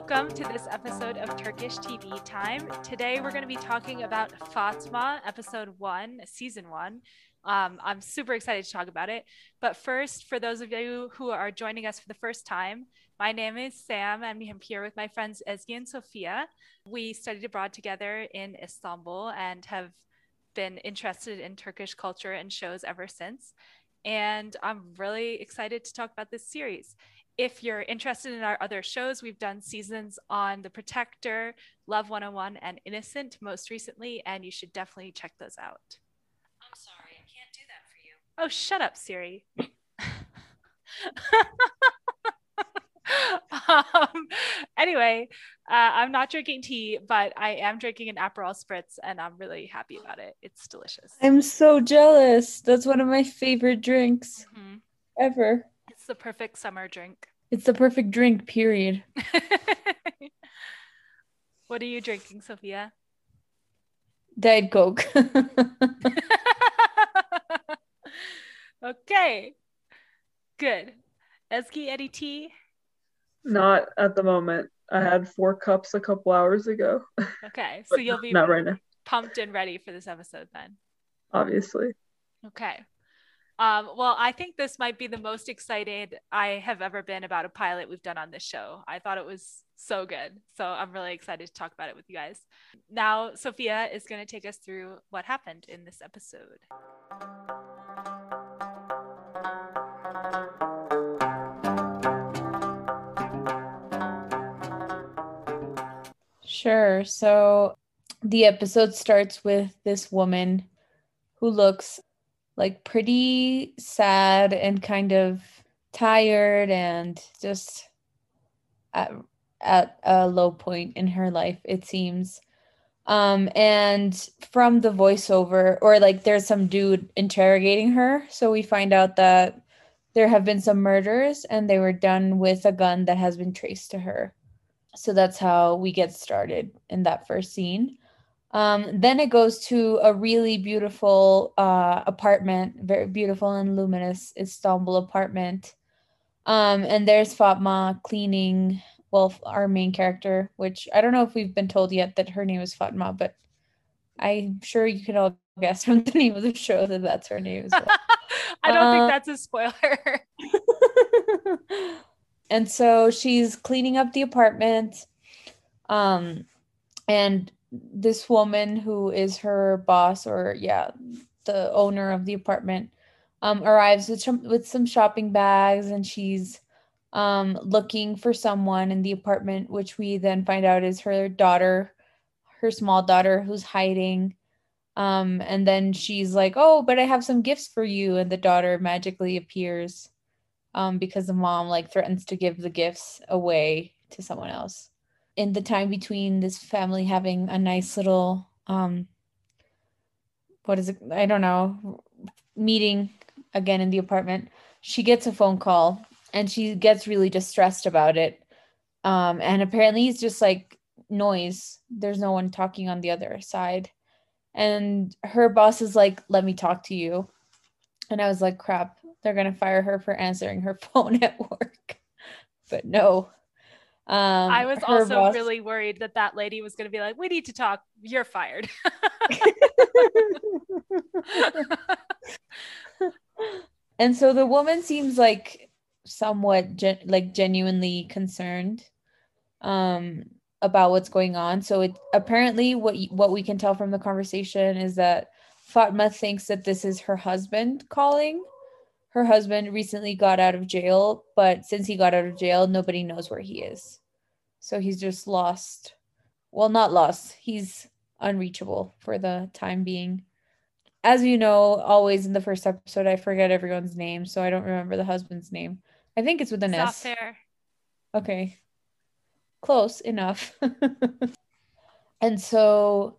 welcome to this episode of Turkish TV Time. Today we're going to be talking about Fatma, episode one, season one. Um, I'm super excited to talk about it. But first, for those of you who are joining us for the first time, my name is Sam. And I'm here with my friends Ezgi and Sophia. We studied abroad together in Istanbul and have been interested in Turkish culture and shows ever since. And I'm really excited to talk about this series if you're interested in our other shows, we've done seasons on The Protector, Love 101, and Innocent most recently, and you should definitely check those out. I'm sorry, I can't do that for you. Oh, shut up, Siri. um, anyway, uh, I'm not drinking tea, but I am drinking an Aperol Spritz, and I'm really happy about it. It's delicious. I'm so jealous. That's one of my favorite drinks mm-hmm. ever. It's the perfect summer drink. It's the perfect drink, period. what are you drinking, Sophia? Diet Coke. okay. Good. Ezgi, any tea? Not at the moment. I had four cups a couple hours ago. Okay. So you'll be not right now. pumped and ready for this episode then. Obviously. Okay. Um, well, I think this might be the most excited I have ever been about a pilot we've done on this show. I thought it was so good. So I'm really excited to talk about it with you guys. Now, Sophia is going to take us through what happened in this episode. Sure. So the episode starts with this woman who looks like pretty sad and kind of tired and just at, at a low point in her life it seems. Um and from the voiceover or like there's some dude interrogating her so we find out that there have been some murders and they were done with a gun that has been traced to her. So that's how we get started in that first scene um, then it goes to a really beautiful uh, apartment, very beautiful and luminous Istanbul apartment. Um, and there's Fatma cleaning, well, our main character, which I don't know if we've been told yet that her name is Fatma, but I'm sure you can all guess from the name of the show that that's her name as well. I don't uh, think that's a spoiler. and so she's cleaning up the apartment. Um, and this woman who is her boss or yeah the owner of the apartment um, arrives with some with some shopping bags and she's um, looking for someone in the apartment which we then find out is her daughter her small daughter who's hiding. Um, and then she's like oh but i have some gifts for you. And the daughter magically appears um, because the mom like threatens to give the gifts away to someone else in the time between this family having a nice little um what is it? I don't know meeting again in the apartment. She gets a phone call and she gets really distressed about it. Um and apparently it's just like noise. There's no one talking on the other side. And her boss is like let me talk to you. And i was like crap they're going to fire her for answering her phone at work. But no um, I was also boss- really worried that that lady was going to be like, "We need to talk. You're fired." and so the woman seems like somewhat gen- like genuinely concerned um, about what's going on. So it apparently what what we can tell from the conversation is that Fatma thinks that this is her husband calling. Her husband recently got out of jail, but since he got out of jail, nobody knows where he is. So he's just lost. Well, not lost. He's unreachable for the time being. As you know, always in the first episode, I forget everyone's name, so I don't remember the husband's name. I think it's with an S. Fair. Okay. Close enough. and so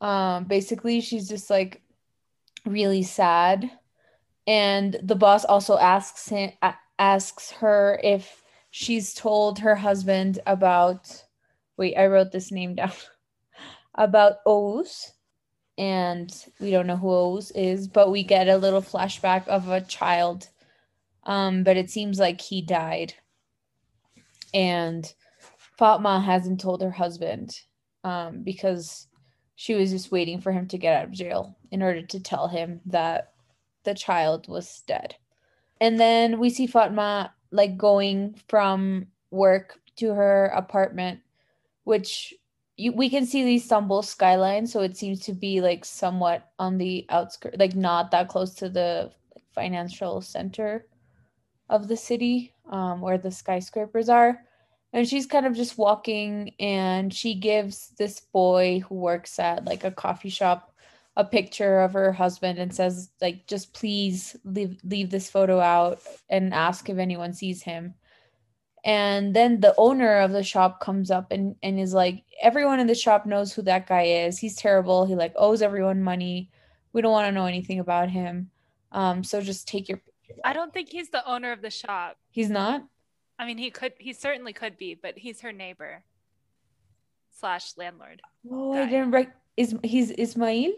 um basically she's just like really sad and the boss also asks him asks her if she's told her husband about wait i wrote this name down about Oğuz and we don't know who Oğuz is but we get a little flashback of a child. Um but it seems like he died. And Fatma hasn't told her husband um, because she was just waiting for him to get out of jail in order to tell him that the child was dead. And then we see Fatma like going from work to her apartment, which you, we can see the Istanbul skyline. So it seems to be like somewhat on the outskirts, like not that close to the financial center of the city um, where the skyscrapers are. And she's kind of just walking and she gives this boy who works at like a coffee shop a picture of her husband and says like just please leave leave this photo out and ask if anyone sees him. And then the owner of the shop comes up and and is like everyone in the shop knows who that guy is. He's terrible. He like owes everyone money. We don't want to know anything about him. Um so just take your I don't think he's the owner of the shop. he's not? I mean, he could, he certainly could be, but he's her neighbor slash landlord. oh Guy. i didn't rec- is he's ismail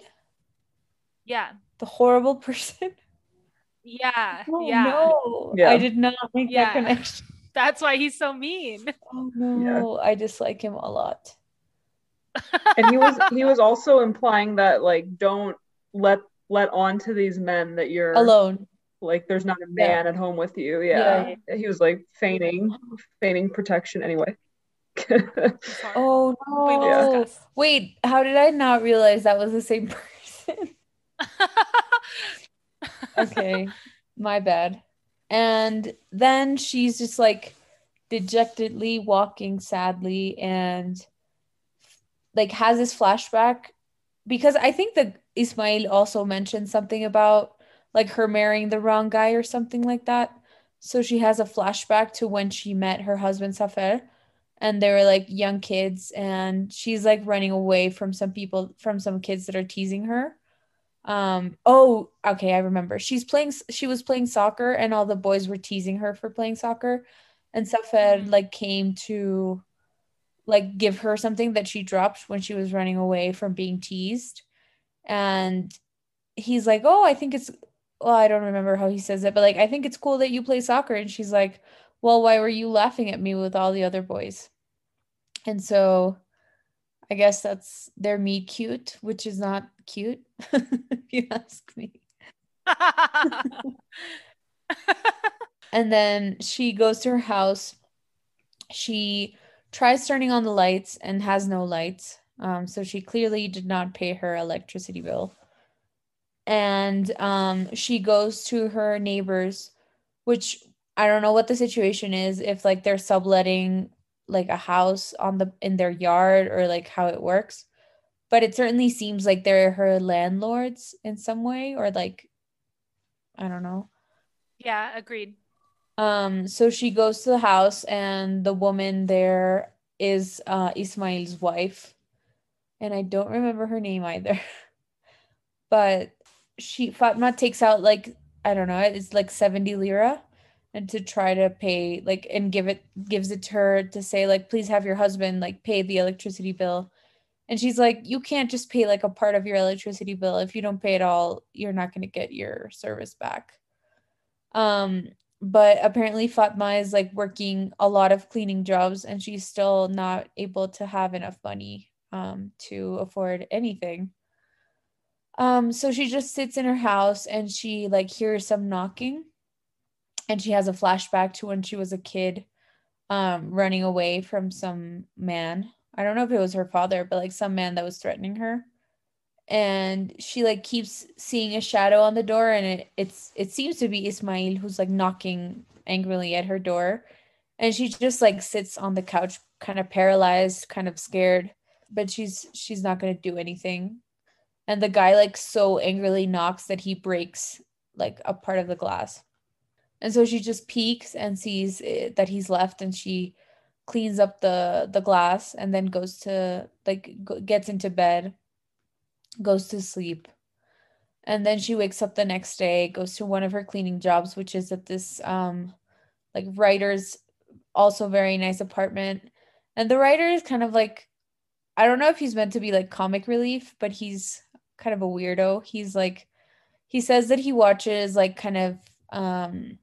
Yeah. the horrible person Yeah. oh yeah. no Yeah. i did not make Yeah. that connection That's why he's so mean. oh no i dislike him a lot and he was he was also implying that like don't let let on to these men that you're alone like there's not a Yeah. man at home with you yeah. he was like feigning feigning protection anyway oh no discuss. wait how did i not realize that was the same person okay my bad. And then she's just like dejectedly walking sadly and like has this flashback. Because i think that ismail also mentioned something about like her marrying the wrong guy or something like that. So she has a flashback to when she met her husband Zafer and they were like young kids and she's like running away from some people from some kids that are teasing her um oh okay i remember. She's playing she was playing soccer and all the boys were teasing her for playing soccer. And Zafer Mhm. like came to like give her something that she dropped when she was running away from being teased. And he's like oh i think it's well i don't remember how he says it but like i think it's cool that you play soccer. And she's like well why were you laughing at me with all the other boys? And so i guess that's their meet cute which is not cute if you ask me. And then she goes to her house. She tries turning on the lights and has no lights. Um, so she clearly did not pay her electricity bill. And um, she goes to her neighbors which i don't know what the situation is if like they're subletting like a house on the in their yard or like how it works but it certainly seems like they're her landlords in some way or like i don't know yeah, agreed. um, so she goes to the house, and the woman there is uh, Ismail's wife, and I don't remember her name either. but she Fatma takes out like I don't know, it's like seventy lira, and to try to pay like and give it gives it to her to say like please have your husband like pay the electricity bill. And she's like, you can't just pay like a part of your electricity bill. If you don't pay it all, you're not going to get your service back. Um, but apparently Fatma is like working a lot of cleaning jobs and she's still not able to have enough money um to afford anything. Um so she just sits in her house and she like hears some knocking and she has a flashback to when she was a kid um running away from some man. I don't know if it was her father, but like some man that was threatening her. And she like keeps seeing a shadow on the door and it, it's it seems to be Ismail who's like knocking angrily at her door. And she just like sits on the couch kind of paralyzed kind of scared but she's she's not going to do anything. And the guy like so angrily knocks that he breaks like a part of the glass. And so she just peeks and sees it, that he's left and she cleans up the the glass and then goes to like gets into bed goes to sleep. And then she wakes up the next day, goes to one of her cleaning jobs, which is at this um like writer's also very nice apartment. And the writer is kind of like I don't know if he's meant to be like comic relief, but he's kind of a weirdo. He's like he says that he watches like kind of um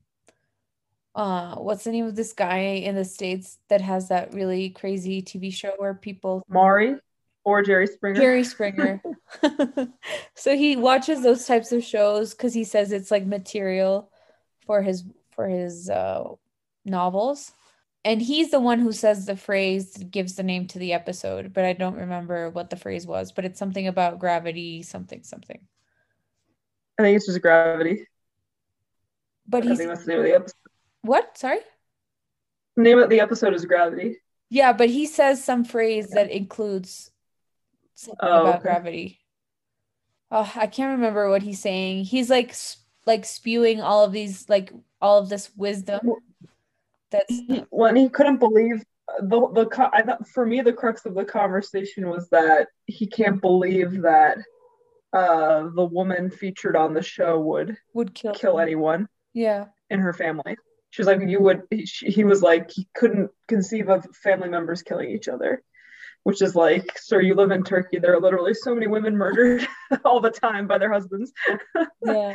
uh what's the name of this guy in the States that has that really crazy TV show where people Maury or Jerry Springer. Jerry Springer. so he watches those types of shows because he says it's like material for his for his uh novels. And he's the one who says the phrase gives the name to the episode, but I don't remember what the phrase was, but it's something about gravity, something, something. I think it's just gravity. But he's think that's the name of the episode. what? Sorry? The name of the episode is Gravity. Yeah, but he says some phrase that includes something Oh, about okay. gravity. Oh, I can't remember what he's saying. He's like like spewing all of these like all of this wisdom. That's He, when he couldn't believe the the I thought for me the crux of the conversation was that he can't believe that uh the woman featured on the show would would kill. kill anyone Yeah. in her family. She was like, you would. He, she- he was like, he couldn't conceive of family members killing each other, which is like, sir, you live in Turkey. There are literally so many women murdered all the time by their husbands. Yeah.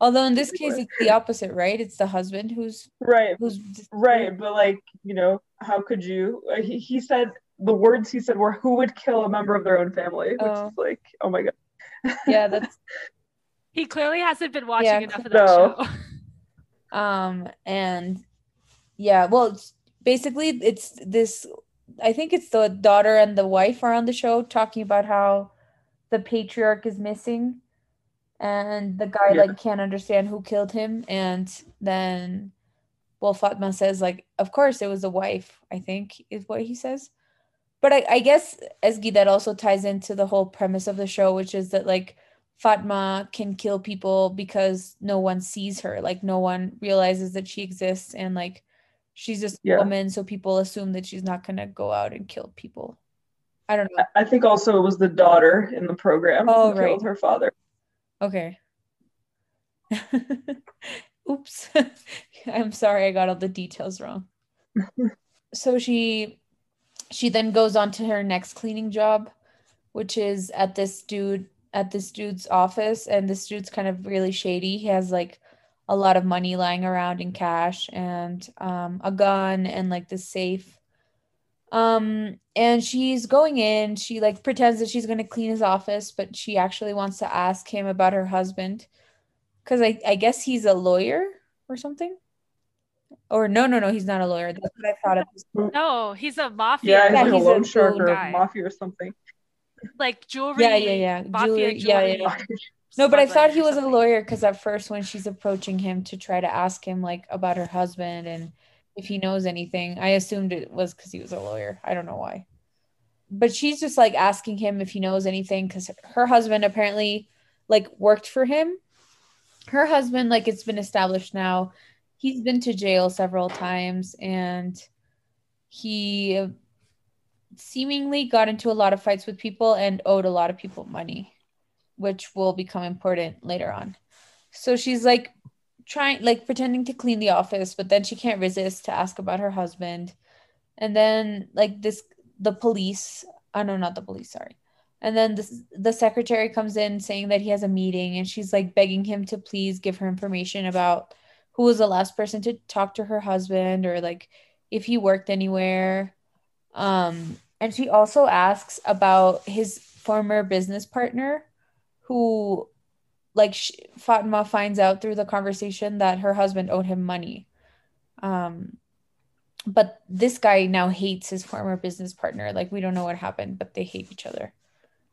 Although in this case it's the opposite, right? It's the husband who's Right, who's right. But like, you know, how could you? uh, He, he said the words he said were, "Who would kill a member of their own family?" Which Oh. is like, oh my god. Yeah, that's He clearly hasn't been watching Yeah, enough of that no. show. Um and yeah, well it's basically it's this I think it's the daughter and the wife are on the show talking about how the patriarch is missing. And the guy Yeah. like can't understand who killed him. And then well Fatma says like of course it was the wife I think is what he says. But I, I guess Ezgi that also ties into the whole premise of the show which is that like Fatma can kill people because no one sees her like no one realizes that she exists and like she's just Yeah. a woman so people assume that she's not gonna go out and kill people I don't know I think also it was the daughter in the program Oh, who right. killed her father. Okay. Oops. I'm sorry I got all the details wrong. so she she then goes on to her next cleaning job, which is at this dude at this dude's office and this dude's kind of really shady. He has like a lot of money lying around in cash and um, a gun and like this safe. Um, and she's going in, she like pretends that she's going to clean his office, but she actually wants to ask him about her husband because I, I guess he's a lawyer or something. Or no, no, no, he's not a lawyer. That's what I thought it was. No, he's a mafia. Yeah, he's Yeah, like he's a a loan shark or guy. a mafia or something. Like jewelry. Yeah, yeah, yeah. Mafia Jewelry- yeah, yeah, yeah. No, but I thought he was a lawyer because at first, when she's approaching him to try to ask him like about her husband and if he knows anything, I assumed it was because he was a lawyer. I don't know why. But she's just like asking him if he knows anything because her husband apparently like worked for him. Her husband, like it's been established now, he's been to jail several times and he seemingly got into a lot of fights with people and owed a lot of people money which will become important later on. So she's like trying, like pretending to clean the office, but then she can't resist to ask about her husband. And then, like, this, the police, oh no, not the police, sorry. And then this, the secretary comes in saying that he has a meeting and she's like begging him to please give her information about who was the last person to talk to her husband or like if he worked anywhere. Um, and she also asks about his former business partner who like sh- Fatima finds out through the conversation that her husband owed him money. Um but this guy now hates his former business partner. Like we don't know what happened, but they hate each other.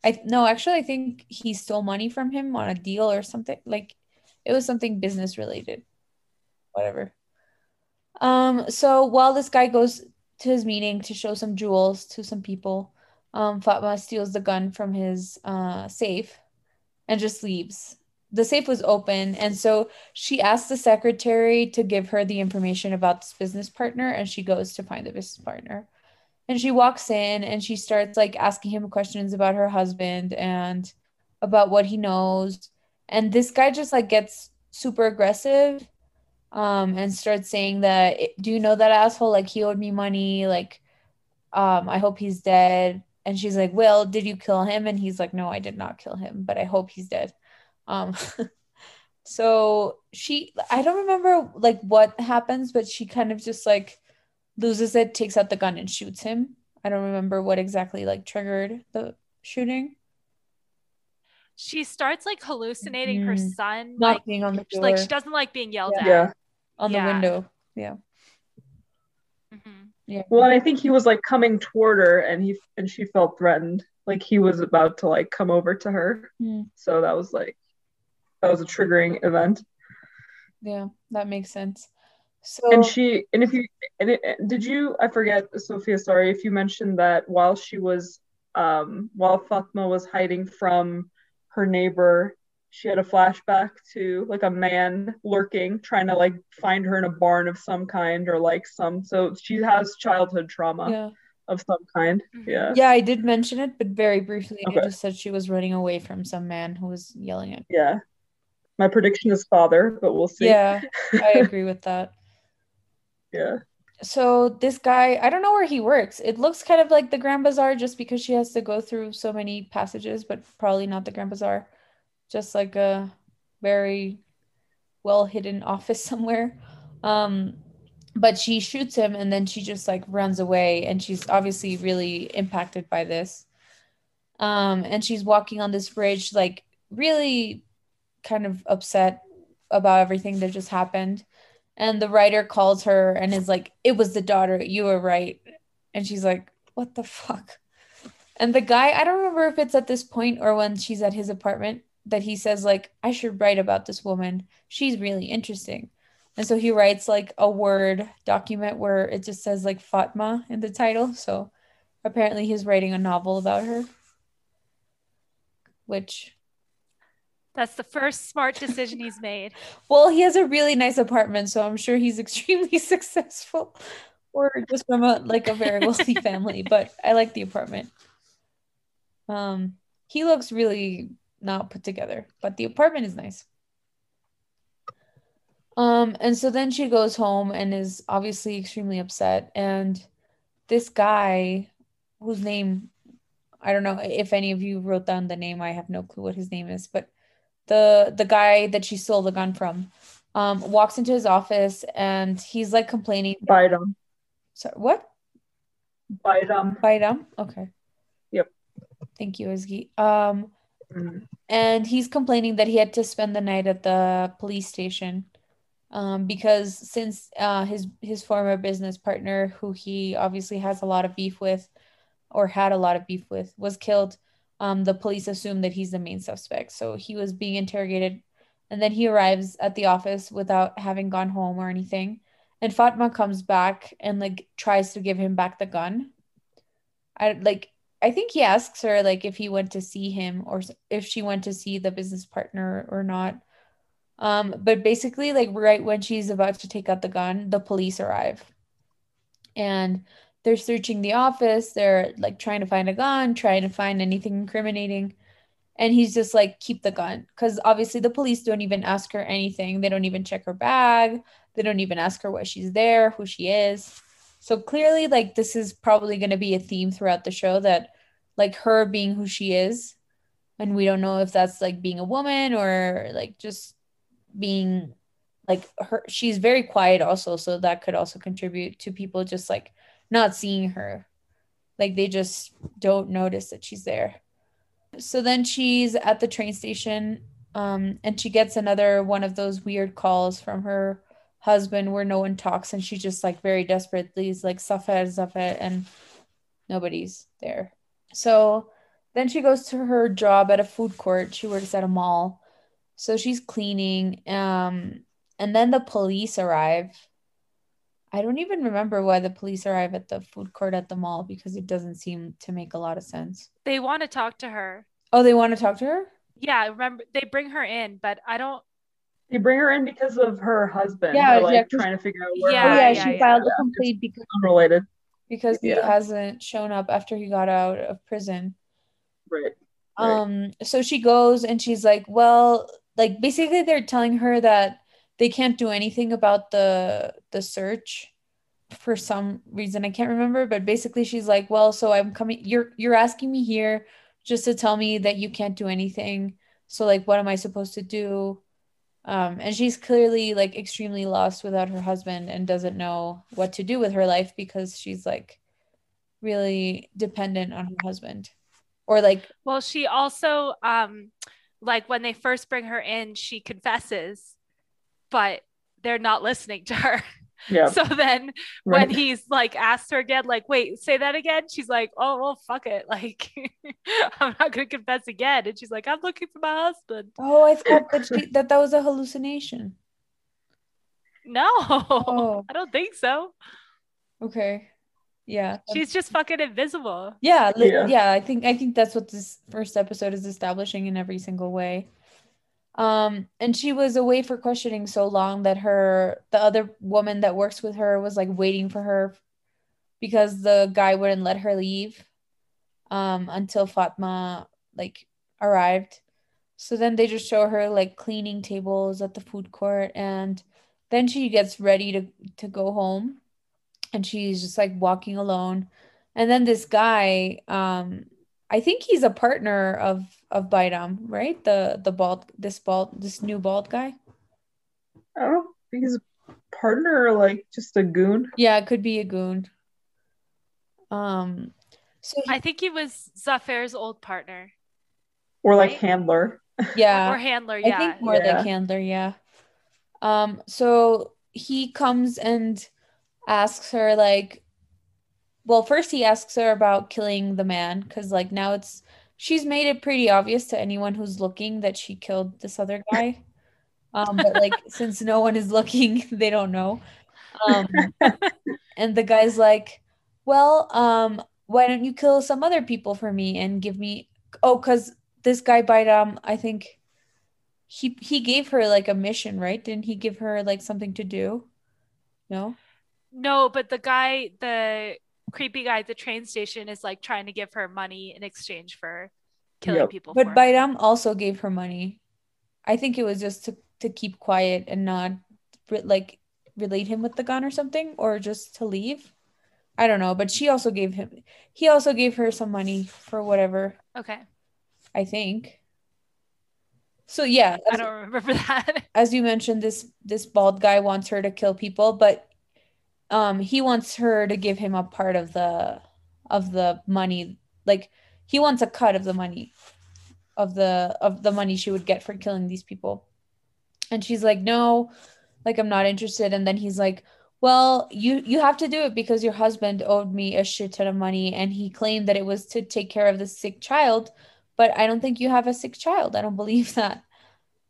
I no, actually I think he stole money from him on a deal or something. Like it was something business related. Whatever. Um so while this guy goes to his meeting to show some jewels to some people, um Fatma steals the gun from his uh safe and just leaves. The safe was open, and so she asked the secretary to give her the information about this business partner, and she goes to find the business partner. And she walks in and she starts like asking him questions about her husband and about what he knows. And this guy just like gets super aggressive um and starts saying that do you know that asshole like he owed me money like um I hope he's dead and she's like well did you kill him and he's like no I did not kill him but I hope he's dead um So she, I don't remember like what happens, but she kind of just like loses it, takes out the gun and shoots him. I don't remember what exactly like triggered the shooting. She starts like hallucinating her Mhm. son, like Knocking on the door, like she doesn't like being yelled Yeah. at. Yeah. On the window. Yeah. Mhm. Yeah. Well, and I think he was like coming toward her, and he and she felt threatened, like he was about to like come over to her. Hmm. So that was like that was a triggering event. Yeah, that makes sense. So And she and if you and it, did you I forget Sophia, sorry if you mentioned that while she was um while Fatma was hiding from her neighbor, she had a flashback to like a man lurking, trying to like find her in a barn of some kind or like some so she has childhood trauma yeah. of some kind. Mhm. Yeah. Yeah, I did mention it, but very briefly. okay. I just said she was running away from some man who was yelling at. her Yeah. My prediction is father, but we'll see. Yeah, I agree with that. Yeah. So this guy, I don't know where he works. It looks kind of like the Grand Bazaar just because she has to go through so many passages, but probably not the Grand Bazaar. Just like a very well hidden office somewhere. Um, but she shoots him and then she just like runs away and she's obviously really impacted by this. Um, and she's walking on this bridge, like really kind of upset about everything that just happened. And the writer calls her and is like, It was the daughter, you were right. And she's like, What the fuck? And the guy, I don't remember if it's at this point or when she's at his apartment, that he says, like, I should write about this woman. She's really interesting. And so he writes like a word document where it just says like Fatma in the title. So apparently he's writing a novel about her. Which That's the first smart decision he's made. Well, he has a really nice apartment, so I'm sure he's extremely successful, or just from a like a very wealthy family. But I like the apartment. Um, he looks really not put together, but the apartment is nice. Um, and so then she goes home and is obviously extremely upset. And this guy, whose name I don't know if any of you wrote down the name, I have no clue what his name is, but the the guy that she stole the gun from um walks into his office and he's like complaining Bidem. sorry what Bidem. Baidam? okay Yep. thank you Izzy. um And he's complaining that he had to spend the night at the police station um, because since uh, his his former business partner, who he obviously has a lot of beef with, or had a lot of beef with, was killed, um, the police assume that he's the main suspect. So he was being interrogated, and then he arrives at the office without having gone home or anything. And Fatma comes back and like tries to give him back the gun. I like I think he asks her like if he went to see him or if she went to see the business partner or not. Um, but basically, like right when she's about to take out the gun, the police arrive. And they're searching the office, they're like trying to find a gun, trying to find anything incriminating. And he's just like, keep the gun. Because obviously the police don't even ask her anything. They don't even check her bag. They don't even ask her why she's there, who she is. So clearly, like, this is probably going to be a theme throughout the show that, like, her being who she is. And we don't know if that's like being a woman or like just being like her. She's very quiet, also. So that could also contribute to people just like not seeing her. Like, they just don't notice that she's there. So then she's at the train station um, and she gets another one of those weird calls from her husband where no one talks and she just like very desperately is like Zafer, Zafer, and nobody's there. So then she goes to her job at a food court. She works at a mall. So she's cleaning. Um, and then the police arrive. I don't even remember why the police arrive at the food court at the mall because it doesn't seem to make a lot of sense. They want to talk to her. Oh, they want to talk to her? Yeah, remember they bring her in, but I don't. They bring her in because of her husband. Yeah, like yeah, trying to figure out where Yeah, yeah, yeah, she yeah. filed a Yeah, complaint because unrelated. because he hasn't shown up after he got out of prison. Right. Right. Um, so she goes and she's like, well, like basically they're telling her that they can't do anything about the the search for some reason. I can't remember, but basically she's like, well, so I'm coming you're you're asking me here just to tell me that you can't do anything. So like what am I supposed to do? Um, and she's clearly like extremely lost without her husband and doesn't know what to do with her life because she's like really dependent on her husband. Or like Well, she also um like when they first bring her in, she confesses, but they're not listening to her. Yeah. So then right. when he's like asked her again, like, wait, say that again. She's like, oh, well, fuck it. Like, I'm not going to confess again. And she's like, I'm looking for my husband. oh, I thought that she, that that was a hallucination. No, Oh. I don't think so. Okay. Yeah. She's just fucking invisible. Yeah, li- Yeah. yeah, I think I think that's what this first episode is establishing in every single way. Um, and she was away for questioning so long that her the other woman that works with her was like waiting for her because the guy wouldn't let her leave um until Fatma like arrived. So then they just show her like cleaning tables at the food court and then she gets ready to to go home and she's just like walking alone and then this guy um i think he's a partner of of Baidam, right the the bald this bald this new bald guy I don't think he's a partner or like just a goon. yeah it could be a goon um so he- I think he was Zafer's old partner Or like Right? handler. yeah or handler. yeah. I think more Yeah. like handler, yeah. Um, so he comes and asks her like well, first he asks her about killing the man because like now it's she's made it pretty obvious to anyone who's looking that she killed this other guy. Um, but like since no one is looking, they don't know. Um, and the guy's like, "Well, um, why don't you kill some other people for me and give me oh, because this guy Baidam, I think he he gave her like a mission, right? Didn't he give her like something to do? No? No, but the guy, the creepy guy at the train station, is like trying to give her money in exchange for killing Yep. people. But for her. Baidam also gave her money. I think it was just to to keep quiet and not re- like relate him with the gun or something or just to leave. I don't know, but she also gave him he also gave her some money for whatever, Okay, I think. So yeah, I don't remember that. as you mentioned this this bald guy wants her to kill people, but um he wants her to give him a part of the of the money. Like he wants a cut of the money of the of the money she would get for killing these people. And she's like, "No, like I'm not interested." And then he's like, "Well, you you have to do it because your husband owed me a shit ton of money and he claimed that it was to take care of the sick child, but I don't think you have a sick child. I don't believe that."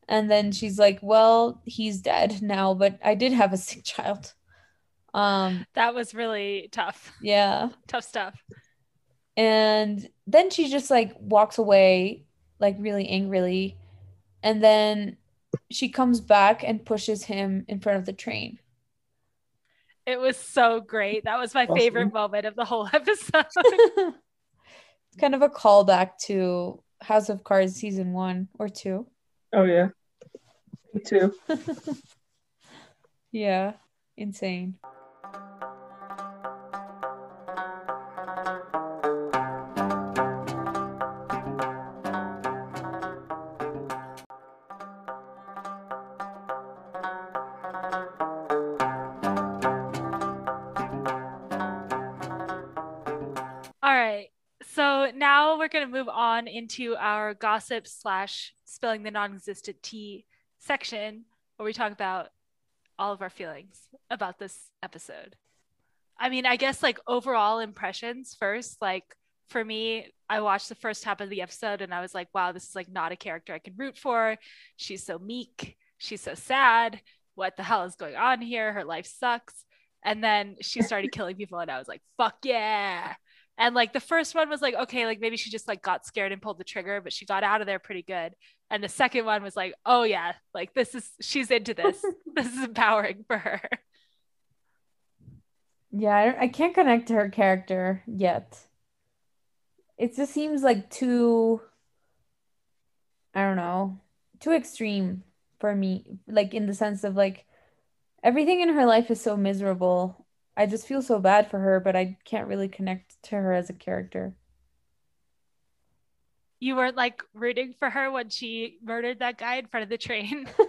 And then she's like, "Well, he's dead now, but I did have a sick child." Um, that was really tough. yeah. Tough stuff. And then she just like walks away, like really angrily. And then she comes back and pushes him in front of the train. It was so great. That was my Awesome. favorite moment of the whole episode. it's kind of a callback to House of Cards season one or two. Oh yeah. Me too. Yeah, insane. On into our gossip slash spilling the non existent tea section where we talk about all of our feelings about this episode. I mean, I guess like overall impressions first. Like for me, I watched the first half of the episode and I was like, wow, this is like not a character I can root for. She's so meek. She's so sad. What the hell is going on here? Her life sucks. And then she started killing people and I was like, fuck yeah. And like the first one was like, okay, like maybe she just like got scared and pulled the trigger, but she got out of there pretty good. And the second one was like, oh yeah, like this is she's into this. this is empowering for her. Yeah, I, I can't connect to her character yet. It just seems like too, I don't know, too extreme for me. Like in the sense of like everything in her life is so miserable. I just feel so bad for her, but I can't really connect to her as a character. You weren't like rooting for her when she murdered that guy in front of the train.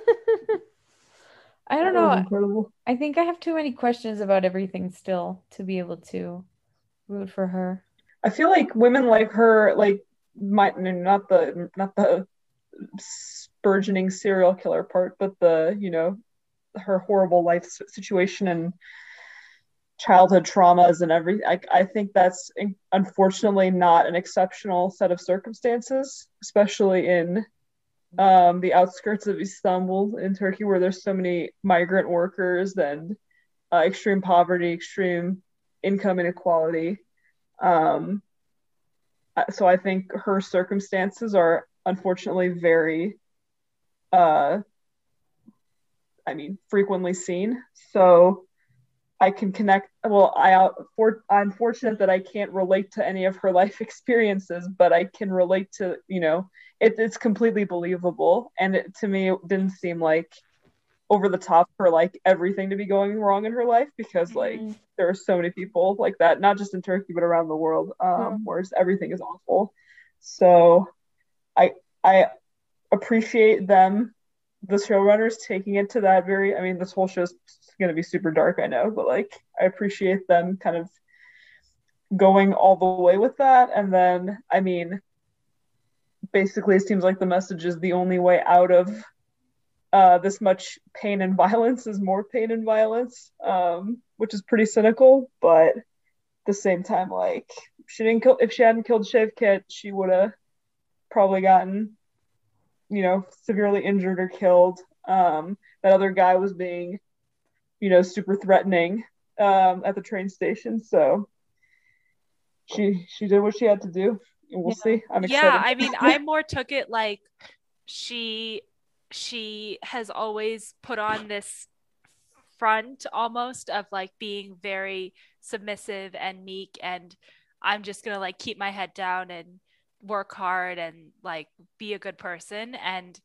I don't know. incredible. I think I have too many questions about everything still to be able to root for her. I feel like women like her, like might not the not the burgeoning serial killer part, but the you know her horrible life situation and childhood traumas and everything. I, think that's unfortunately not an exceptional set of circumstances, especially in um, the outskirts of Istanbul in Turkey, where there's so many migrant workers and uh, extreme poverty, extreme income inequality. Um, so I think her circumstances are unfortunately very, uh, I mean, frequently seen. So I can connect. Well, I uh, for, I'm fortunate that I can't relate to any of her life experiences, but I can relate to you know it, it's completely believable, and it, to me it didn't seem like over the top for like everything to be going wrong in her life because like Mhm. there are so many people like that, not just in Turkey but around the world, um, Yeah. where everything is awful. So I I appreciate them, the showrunners, taking it to that very. I mean, this whole show's going to be super dark, I know, but like I appreciate them kind of going all the way with that. And then, I mean, basically, it seems like the message is the only way out of uh, this much pain and violence is more pain and violence, um, which is pretty cynical, but at the same time, like she didn't kill. If she hadn't killed Shavkat, she would have probably gotten, you know, severely injured or killed. Um, that other guy was being, you know, super threatening um, at the train station. So she she did what she had to do. And we'll see. I'm excited. yeah i mean i more took it like she she has always put on this front almost of like being very submissive and meek and i'm just gonna like keep my head down and work hard and like be a good person. And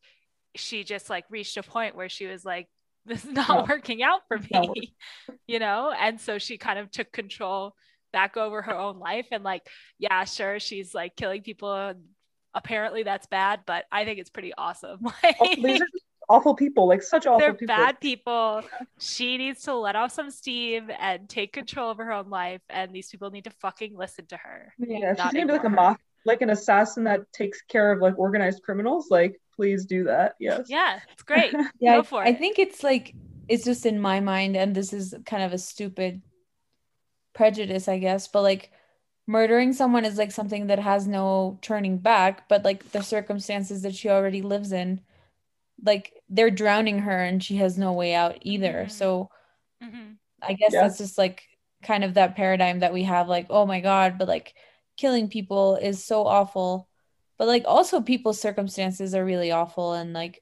she just like reached a point where she was like this is not No. working out for me you know? And so she kind of took control back over her own life. And like yeah sure she's like killing people and apparently that's bad but i think it's pretty awesome. Like are awful people, like such awful they're people. bad people. She needs to let off some steam and take control of her own life and these people need to fucking listen to her. Yeah, she's gonna be like a moth, like an assassin that takes care of like organized criminals. Like, please do that. Yes. yeah it's great Yeah, Go I, for I it. think it's like it's just in my mind, and this is kind of a stupid prejudice, I guess, but like murdering someone is like something that has no turning back, but like the circumstances that she already lives in, like they're drowning her and she has no way out either. Mhm. So Mhm. I guess Yeah. that's just like kind of that paradigm that we have, like, oh my God, but like killing people is so awful. But like also people's circumstances are really awful and like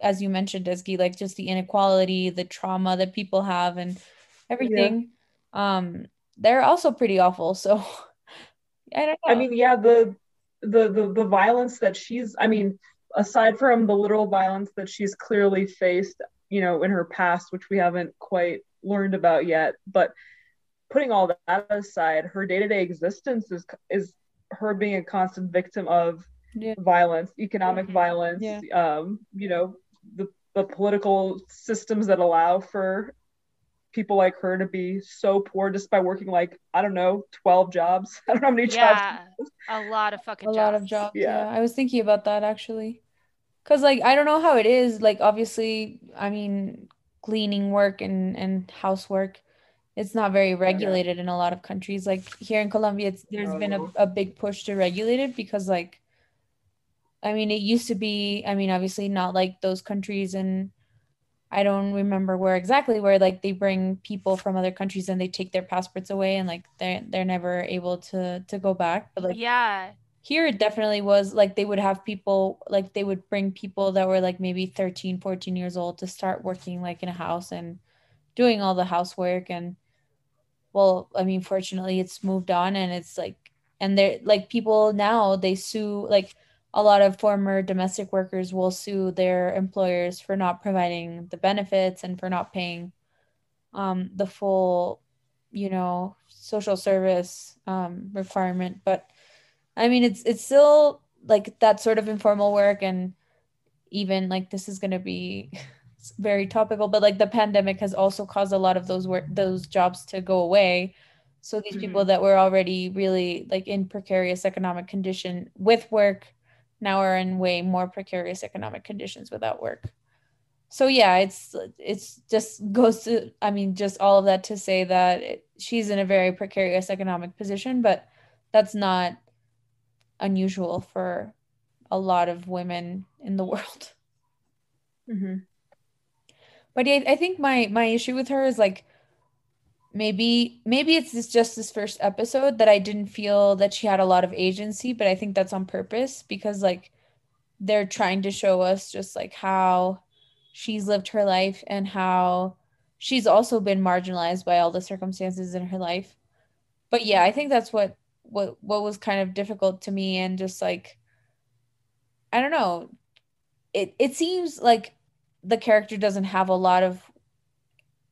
as you mentioned, Ezgi, like just the inequality, the trauma that people have and everything. Um, they're also pretty awful. So I don't know. I mean, yeah, the the the the violence that she's. I mean, aside from the literal violence that she's clearly faced, you know, in her past, which we haven't quite learned about yet, but putting all that aside, her day to day existence is is her being a constant victim of Yeah. violence, economic Mhm. violence, Yeah. um, you know, the the political systems that allow for people like her to be so poor just by working like I don't know, twelve jobs. I don't know how many jobs. yeah a lot of fucking a lot of jobs. Yeah. Yeah. I was thinking about that actually. Cause like I don't know how it is. Like obviously, I mean, cleaning work and and housework, it's not very oh, regulated in a lot of countries. Like here in Colombia, it's there's been a, oh. a big push to regulate it because like I mean, it used to be, I mean, obviously not like those countries and I don't remember where exactly where like they bring people from other countries and they take their passports away and like they're they're never able to to go back. But like yeah here it definitely was like they would have people like they would bring people that were like maybe 13 14 years old to start working like in a house and doing all the housework and well i mean fortunately it's moved on and it's like and they're like people now they sue like a lot of former domestic workers will sue their employers for not providing the benefits and for not paying um, the full you know social service um, requirement. But I mean, it's it's still like that sort of informal work, and even like this is gonna be it's very topical, but like the pandemic has also caused a lot of those work those jobs to go away. So these people that were already really like in precarious economic condition with work now are in way more precarious economic conditions without work. So yeah, it's it's just goes to I mean just all of that to say that it, she's in a very precarious economic position, but that's not unusual for a lot of women in the world. hmm But yeah, I think my my issue with her is like maybe maybe it's this, just this first episode that I didn't feel that she had a lot of agency, but I think that's on purpose because like they're trying to show us just like how she's lived her life and how she's also been marginalized by all the circumstances in her life. But yeah, I think that's what what what was kind of difficult to me and just like I don't know. It it seems like the character doesn't have a lot of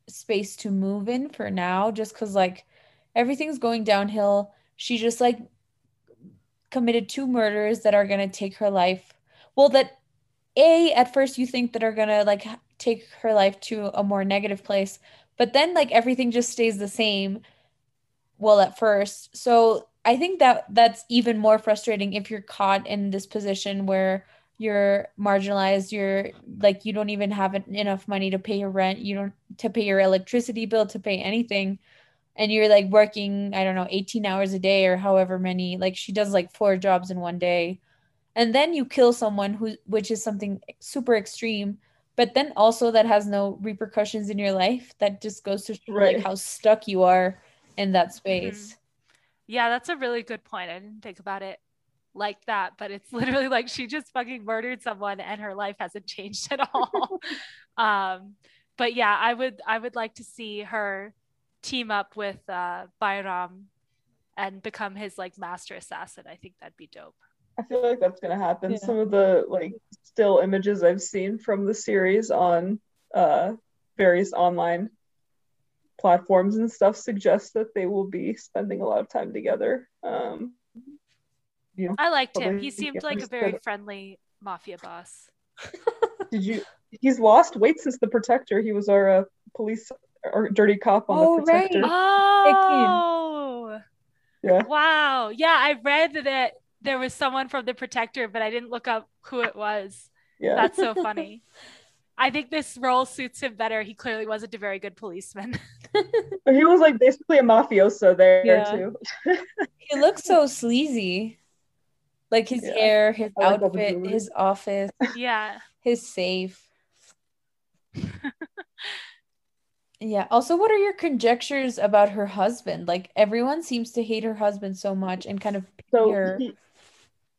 space to move in for now just cuz like everything's going downhill. She just like committed two murders that are going to take her life. Well, that a at first you think that are going to like take her life to a more negative place, but then like everything just stays the same well at first. So I think that that's even more frustrating if you're caught in this position where you're marginalized you're like you don't even have enough money to pay your rent you don't to pay your electricity bill to pay anything. And you're like working i don't know 18 hours a day or however many like she does like four jobs in one day. And then you kill someone who which is something super extreme but then also that has no repercussions in your life. That just goes to show Right. like how stuck you are in that mm-hmm. space. Yeah, that's a really good point. I didn't think about it like that, but it's literally like she just fucking murdered someone and her life hasn't changed at all. um, but yeah, I would I would like to see her team up with uh Bayram and become his like master assassin. I think that'd be dope. I feel like that's gonna happen. Yeah. Some of the like still images I've seen from the series on uh various online platforms and stuff suggest that they will be spending a lot of time together. Um you know, I liked him. He seemed like a very friendly mafia boss. did you he's lost weight since the protector. He was our uh, police or dirty cop on Oh, the protector. right. Oh, Yeah. wow. Yeah, I read that there was someone from the protector, but I didn't look up who it was. Yeah. That's so funny. I think this role suits him better. He clearly wasn't a very good policeman. He was like basically a mafioso there Yeah. too. he looks so sleazy like his Yeah. hair his I like all the outfit jewelry. his office yeah. his safe yeah also what are your conjectures about her husband like everyone seems to hate her husband so much and kind of So he,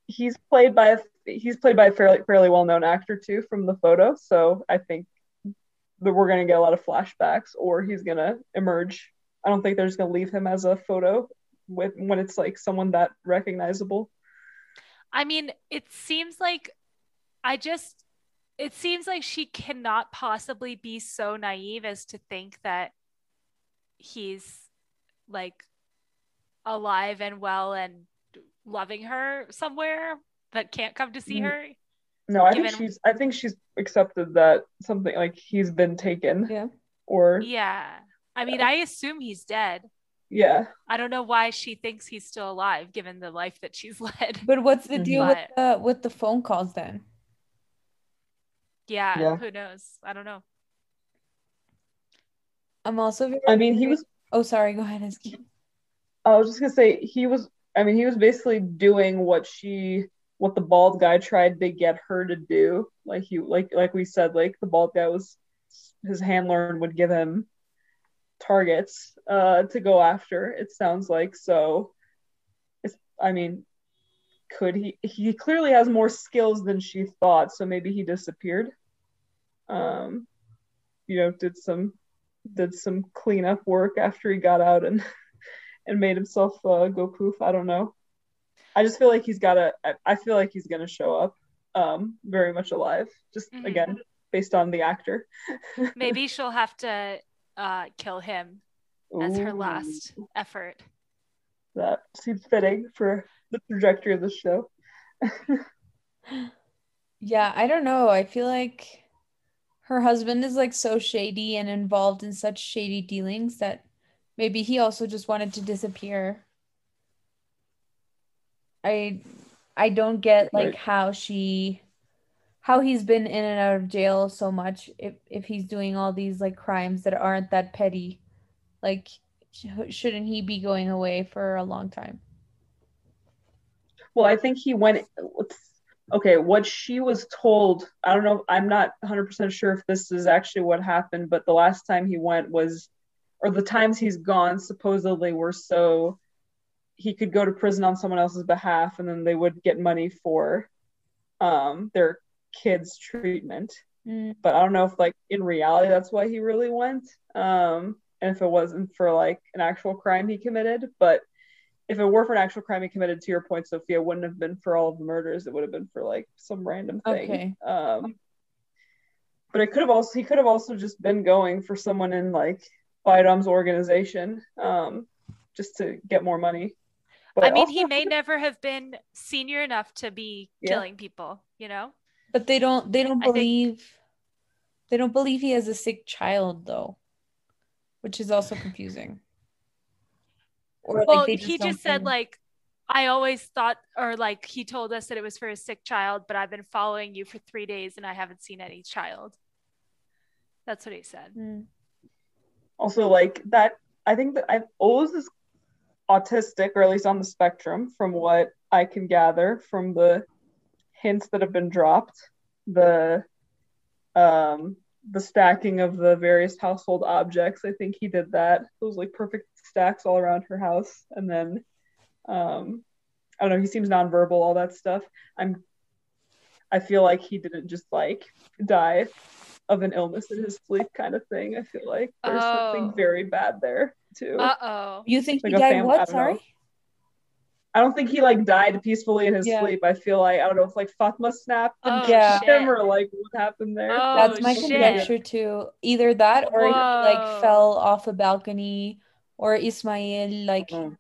he's played by a he's played by a fairly fairly well known actor too from the photo. So I think that we're gonna get a lot of flashbacks, or he's gonna emerge. I don't think they're just gonna leave him as a photo with when it's like someone that recognizable. I mean, it seems like I just it seems like she cannot possibly be so naive as to think that he's like alive and well and loving her somewhere but can't come to see Mm. her. No, I think she's I think she's accepted that something like he's been taken yeah or Yeah. I mean, I assume he's dead. Yeah. I don't know why she thinks he's still alive given the life that she's led. but what's the deal with the with the phone calls then Yeah, Yeah. who knows? I don't know. i'm also very I mean he was oh sorry go ahead Ezgi. I was just gonna say he was. I mean, he was basically doing what she, what the bald guy tried to get her to do. Like he, like like we said, like the bald guy was his handler and would give him targets uh, to go after. It sounds like so. It's. I mean, could he? He clearly has more skills than she thought. So maybe he disappeared. Um, you know, did some did some cleanup work after he got out and and made himself uh, go poof. I don't know. I just feel like he's got to. I feel like he's gonna show up, um, very much alive. Just Mhm. again, based on the actor. Maybe she'll have to uh, kill him as her Ooh, last effort. That seems fitting for the trajectory of the show. Yeah, I don't know. I feel like her husband is like so shady and involved in such shady dealings that maybe he also just wanted to disappear. I I don't get like Right. how she how he's been in and out of jail so much if if he's doing all these like crimes that aren't that petty. Like sh- shouldn't he be going away for a long time? Well, I think he went. Okay, what she was told, I don't know. I'm not 100% sure if this is actually what happened, but the last time he went was, or the times he's gone supposedly were so he could go to prison on someone else's behalf and then they would get money for um, their kids' treatment. Mm, But I don't know if, like, in reality, that's why he really went. Um, and if it wasn't for, like, an actual crime he committed. But if it were for an actual crime he committed, to your point, Sophia, wouldn't have been for all of the murders. It would have been for like some random thing. Okay. Um, but it could have also he could have also just been going for someone in like Bayram's organization, um, just to get more money. But I mean, also- he may never have been senior enough to be Yeah. killing people, you know? But they don't they don't I think- believe they don't believe he has a sick child though, which is also confusing. Or well, they he don't just said like I always thought or like he told us that it was for a sick child, but I've been following you for 3 days and I haven't seen any child. That's what he said. Mm. also like that i think that i've Oz is autistic or at least on the spectrum from what i can gather from the hints that have been dropped the um the stacking of the various household objects i think he did that those like perfect stacks all around her house and then um i don't know he seems nonverbal all that stuff i'm i feel like he didn't just like die of an illness in his sleep kind of thing. I feel like there's Oh. something very bad there too. Uh-oh. You think Like he a died fam- what? don't know. Sorry? I don't think he like died peacefully in his Yeah. sleep. I feel like I don't know if like Fatma snapped and Oh, Yeah. him or like what happened there. Oh, That's my shit. conjecture too. Either that or he like fell off a balcony or Ismail like Mm.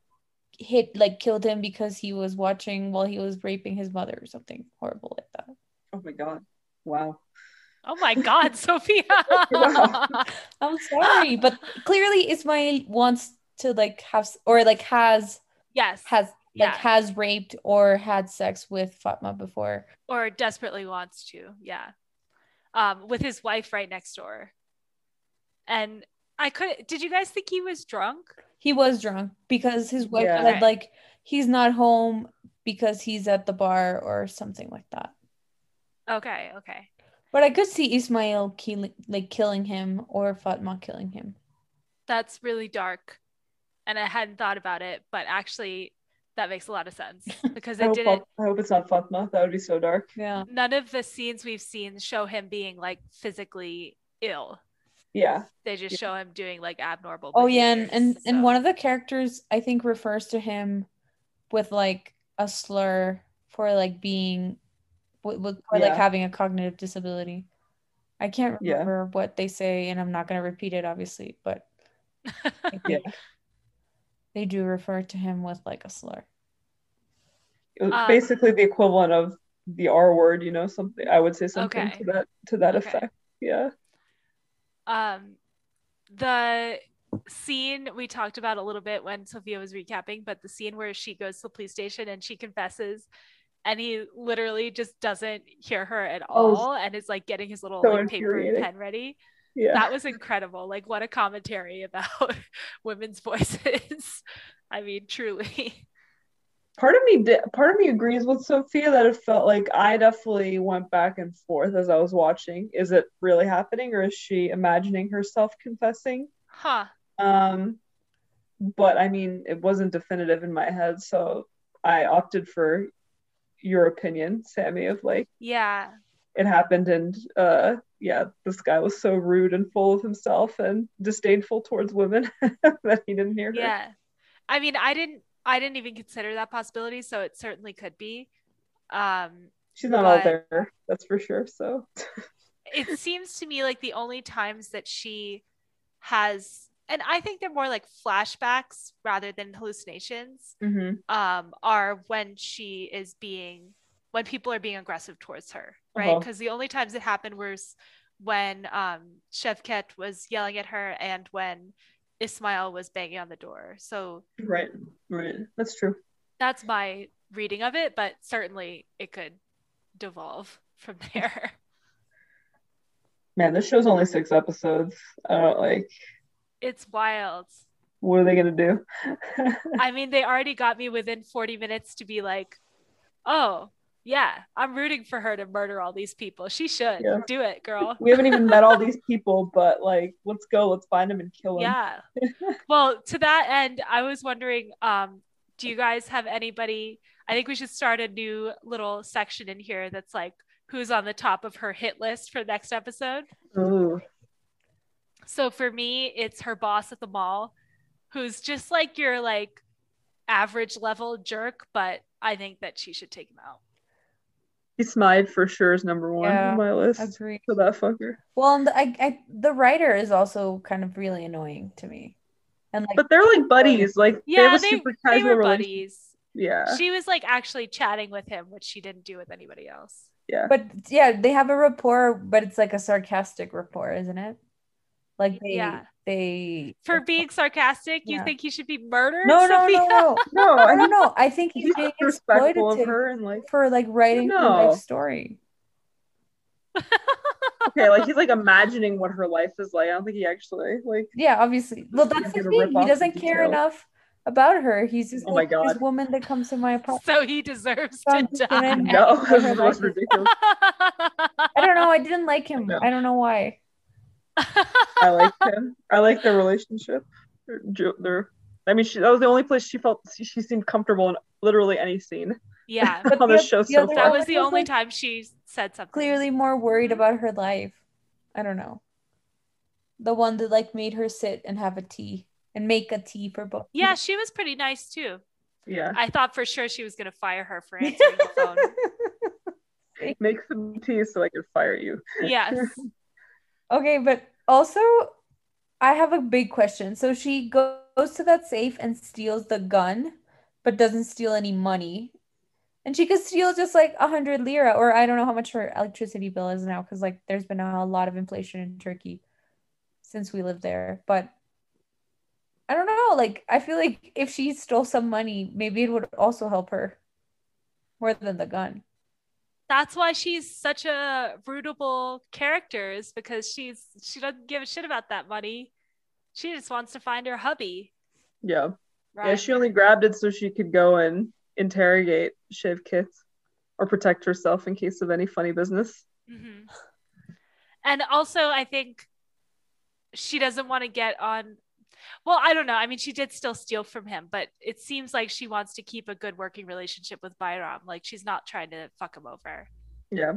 hit like killed him because he was watching while he was raping his mother or something horrible like that. Oh my god. Wow. Oh my god, Sophia. Wow. I'm sorry, but clearly Ismail wants to like have or like has yes. has like has raped or had sex with Fatma before. or desperately wants to yeah um with his wife right next door and i could did you guys think he was drunk He was drunk because his wife Yeah. said Okay. like he's not home because he's at the bar or something like that. okay okay But I could see Ismail killing like killing him or Fatma killing him. that's really dark and i hadn't thought about it but actually that makes a lot of sense because I it hope, didn't Fat- I hope it's not Fatma. That would be so dark. Yeah. none of the scenes we've seen show him being like physically ill Yeah. they just Yeah. show him doing like abnormal Oh yeah, and and, behaviors, and one of the characters I think refers to him with like a slur for like being with, with for like having a cognitive disability. I can't Yeah. remember what they say, and I'm not gonna repeat it obviously, but Yeah. they do refer to him with like a slur. It was Um, basically the equivalent of the R word, you know, something I would say something Okay. to that to that Okay. effect. Yeah. um the scene we talked about a little bit when Sophia was recapping, but the scene where she goes to the police station and she confesses and he literally just doesn't hear her at Oh, all and is like getting his little so like paper and pen ready. Yeah. That was incredible. Like what a commentary about women's voices. I mean, truly. Part of me part of me agrees with Sophia that it felt like I definitely went back and forth as I was watching. Is it really happening or is she imagining herself confessing? Huh. Um, but I mean, it wasn't definitive in my head, so I opted for your opinion, Sammy, of like Yeah. it happened and uh yeah, this guy was so rude and full of himself and disdainful towards women that he didn't hear her. Yeah. I mean, I didn't I didn't even consider that possibility, so it certainly could be. Um She's not all But- there, that's for sure. So it seems to me like the only times that she has and i think they're more like flashbacks rather than hallucinations Mhm. um are when she is being when people are being aggressive towards her right Uh-huh. because the only times it happened was when um, Shevket was yelling at her and when Ismail was banging on the door. So Right, right. That's true. that's my reading of it, but certainly it could devolve from there. Man, this show's only six episodes. I don't like. it's wild. What are they gonna do? I mean, they already got me within 40 minutes to be like, oh, yeah, I'm rooting for her to murder all these people. She should Yeah. do it, girl. we haven't even met all these people, but like, let's go. Let's find them and kill them. Yeah. well, to that end, I was wondering, um, do you guys have anybody? I think we should start a new little section in here that's like who's on the top of her hit list for next episode. Ooh. So for me, it's her boss at the mall, who's just like your like average level jerk, but I think that she should take him out. He Smythe for sure is number one Yeah, on my list Agree. for that fucker. Well, and the, I, I, the writer is also kind of really annoying to me, and like But they're like buddies. Like they Yeah, have a they, super they were buddies. Yeah, She was like actually chatting with him, which she didn't do with anybody else. yeah. But yeah, they have a rapport, but it's like a sarcastic rapport, isn't it? Like they, Yeah. They. For being sarcastic, you think he should be murdered? No, no, Sophia? no, no, no, I I don't know. I think he's He's being respectful of her and like for like writing her life story. okay, like he's like imagining what her life is like. I don't think he actually like. Yeah, obviously. Well, that's the thing. He doesn't care details. enough about her. He's oh just Oh my like this woman that comes to my apartment. So he deserves I'm to die. No, this is life is- ridiculous. I don't know. I didn't like him. No. I don't know why. I like him. I like their relationship. Their, jo- their, I mean, she, that was the only place she felt she, she seemed comfortable in literally any scene yeah. On the the show the so other That was the only time she said something. Clearly more worried mm-hmm. about her life. I don't know. The one that like made her sit and have a tea and make a tea for both. Yeah, she was pretty nice too. Yeah, I thought for sure she was going to fire her for answering the phone. make some tea so I can fire you. Yes. Okay, but also I have a big question. So she goes to that safe and steals the gun, but doesn't steal any money. And she could steal just like a hundred lira, or I don't know how much her electricity bill is now, because like there's been a lot of inflation in Turkey since we lived there. But I don't know, like I feel like if she stole some money, maybe it would also help her more than the gun. That's why she's such a rootable character is because she's she doesn't give a shit about that money. She just wants to find her hubby. Yeah, Right. yeah. She only grabbed it so she could go and interrogate Shevket or protect herself in case of any funny business. Mhm. And also, I think she doesn't want to get on. Well, I don't know. I mean, she did still steal from him, but it seems like she wants to keep a good working relationship with Bayram. Like she's not trying to fuck him over. Yeah,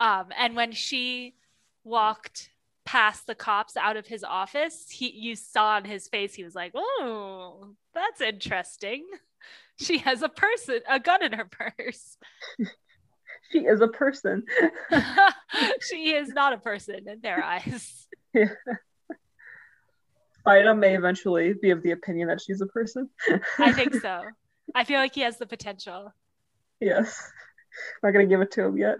Um, and when she walked past the cops out of his office, he you saw on his face he was like, "Oh, that's interesting." She has a person, a gun in her purse. she is a person. she is not a person in their eyes. Ida may eventually be of the opinion that she's a person. I think so. I feel like he has the potential. Yes. Not gonna give it to him yet.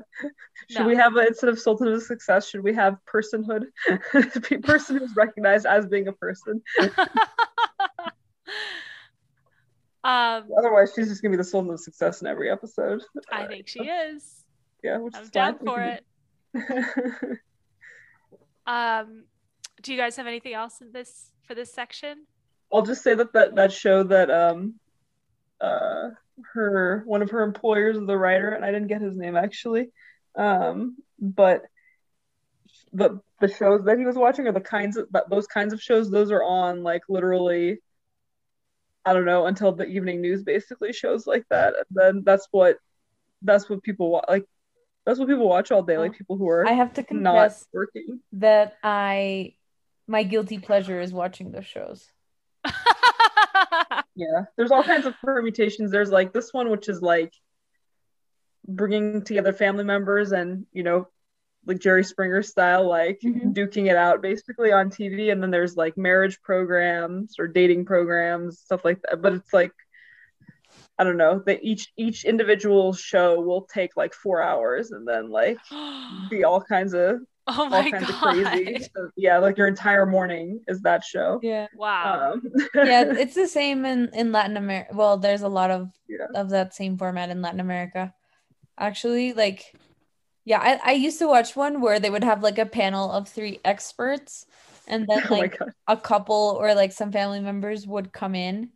Should No. we have a, instead of Sultan of Success, should we have personhood? Person who's recognized as being a person. um, Otherwise, she's just gonna be the Sultan of Success in every episode. I Uh, think she is. Yeah, which I'm is down fine. For it. Um, do you guys have anything else in this for this section? I'll just say that that that show that um uh her one of her employers is the writer and I didn't get his name actually. Um but the the shows that he was watching are the kinds of that those kinds of shows. Those are on like literally I don't know until the evening news basically shows like that. And then that's what that's what people watch like that's what people watch all day like people who are I have to not confess working. that I my guilty pleasure is watching those shows. Yeah, there's all kinds of permutations. There's like this one, which is like bringing together family members and, you know, like Jerry Springer style, like Mhm. duking it out basically on TV. And then there's like marriage programs or dating programs, stuff like that. But it's like I don't know. that each each individual show will take like four hours and then like be all kinds of oh all my kinds god. of crazy. So, yeah, like your entire morning is that show. Yeah. Wow. Um, Yeah, it's the same in in Latin America. Well, there's a lot of Yeah. of that same format in Latin America. Actually, like yeah, I, I used to watch one where they would have like a panel of three experts and then oh like god. a couple or like some family members would come in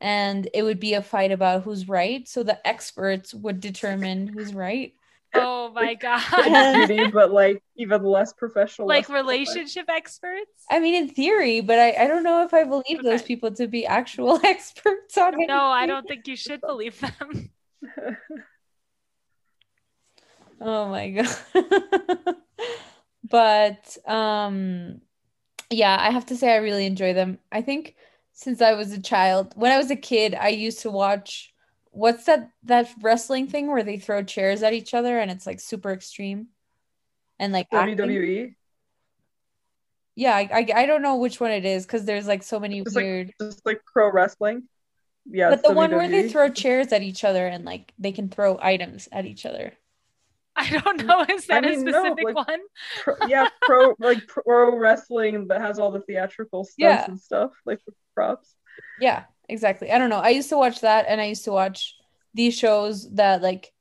and it would be a fight about who's right. So the experts would determine who's right. Oh my god. Yeah. Beauty, but like even less professional. like less qualified. relationship experts? I mean, in theory, but I, I don't know if I believe those people to be actual experts on it. No, I don't think you should believe them. Oh my god. but um yeah, I have to say I really enjoy them. I think since I was a child, when I was a kid, I used to watch what's that that wrestling thing where they throw chairs at each other and it's like super extreme and like acting? WWE. Yeah, I, I I don't know which one it is because there's like so many It's like- weird. Just like pro wrestling. Yeah. but it's the one where they throw chairs at each other and like they can throw items at each other. I don't know. Is that mean, a no, specific like- one? pro, yeah, pro like pro wrestling that has all the theatrical stunts Yeah. and stuff, like props. Yeah, exactly. I don't know. I used to watch that and I used to watch these shows that like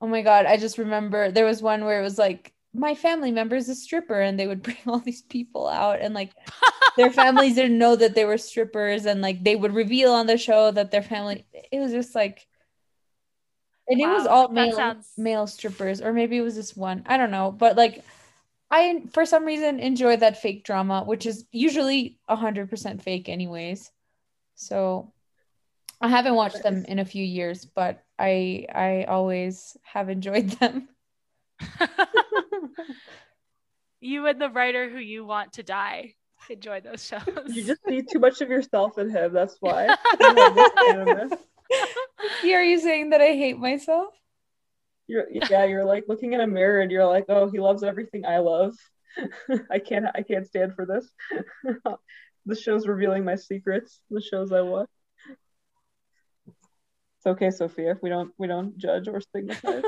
oh my god, I just remember there was one where it was like my family member is a stripper and they would bring all these people out and like their families didn't know that they were strippers and like they would reveal on the show that their family it was just like and it was all male sounds- male strippers or maybe it was just one i don't know but like i for some reason enjoy that fake drama which is usually 100% fake anyways so i haven't watched them in a few years but i i always have enjoyed them you and the writer who you want to die enjoy those shows. You just see too much of yourself in him. That's why. You have this animus. are you saying that i hate myself You're, yeah, you're like looking in a mirror and you're like, oh, he loves everything I love. I can't, I can't stand for this. The show's revealing my secrets. The shows I watch. It's okay, Sophia. We don't, we don't judge or stigmatize.